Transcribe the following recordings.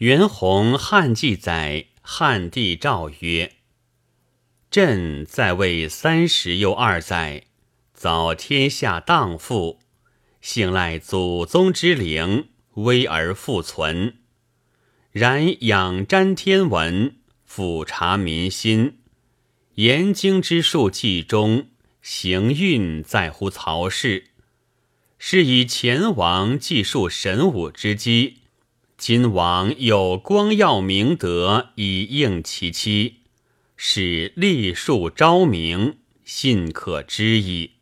袁弘汉记载，汉帝诏曰：“朕在位三十又二载，遭天下荡妇，幸赖祖宗之灵，危而复存。然仰瞻天文，俯察民心，言经之术纪中，行运在乎曹氏。”是以前王记述神武之机，今王有光耀明德以应其期，使立树昭明，信可知矣。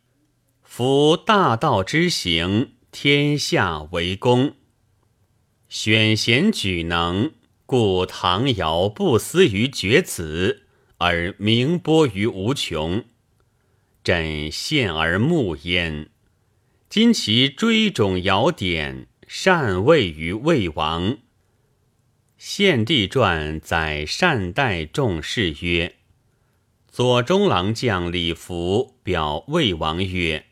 夫大道之行，天下为公；选贤举能，故唐尧不思于绝子，而名播于无穷。朕羡而慕焉。今其追种尧典，善位于魏王。献帝传载善待众士曰：“左中郎将李福表魏王曰：‘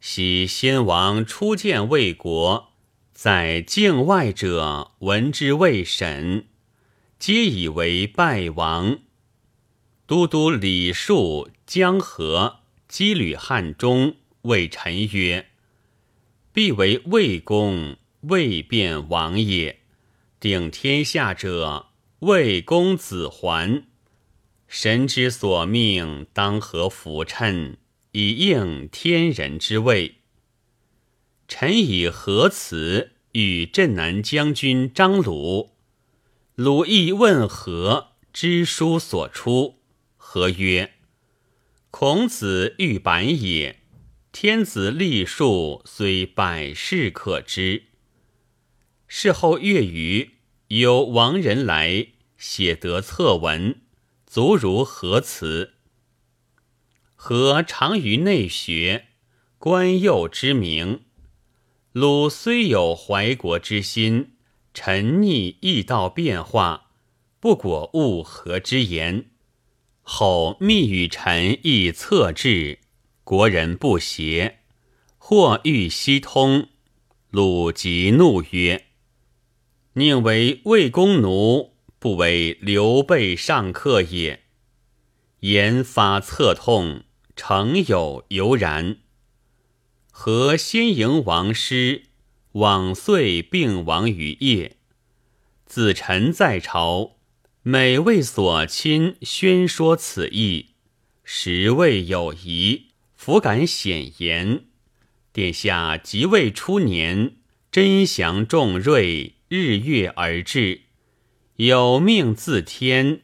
昔先王初见魏国，在境外者闻之未审，皆以为败亡。’都督李树、江河羁旅汉中，谓臣曰。”必为魏公，未变王也。定天下者，魏公子桓。神之所命，当何服称，以应天人之位。臣以何辞与镇南将军张鲁？鲁亦问何知书所出？何曰：“孔子欲板也。”天子立数虽百世可知。事后月余，有亡人来写得策文，足如何辞？何长于内学，官幼之名。鲁虽有怀国之心，沉溺易道变化，不果物和之言。后密与臣议策制。国人不协，或欲西通。鲁即怒曰：“宁为魏公奴，不为刘备上客也。”言发侧痛，诚有犹然。何先迎王师，往岁病亡于夜。子臣在朝，每为所亲宣说此意，实未有疑。弗敢显言。殿下即位初年，真祥众瑞，日月而至，有命自天，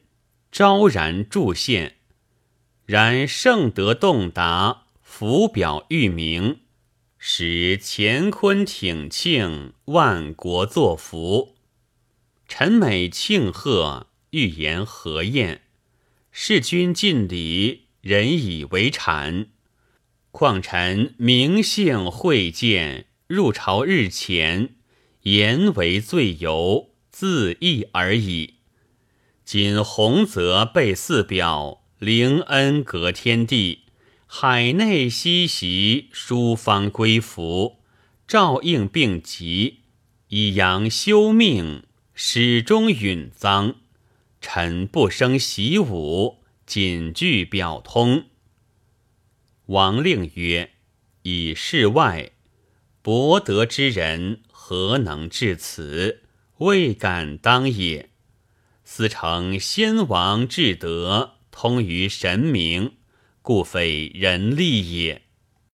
昭然著现。然圣德洞达，福表裕明，使乾坤挺庆，万国作福。臣每庆贺，欲言何晏？事君尽礼，人以为谄。况臣名姓会见，入朝日前，言为罪由，自缢而已。今洪泽被四表，灵恩隔天地，海内西袭，书方归服，照应病疾，以阳休命，始终允臧。臣不生习武，谨具表通。王令曰：“以世外博德之人，何能至此？未敢当也。思成先王至德，通于神明，故非人力也。”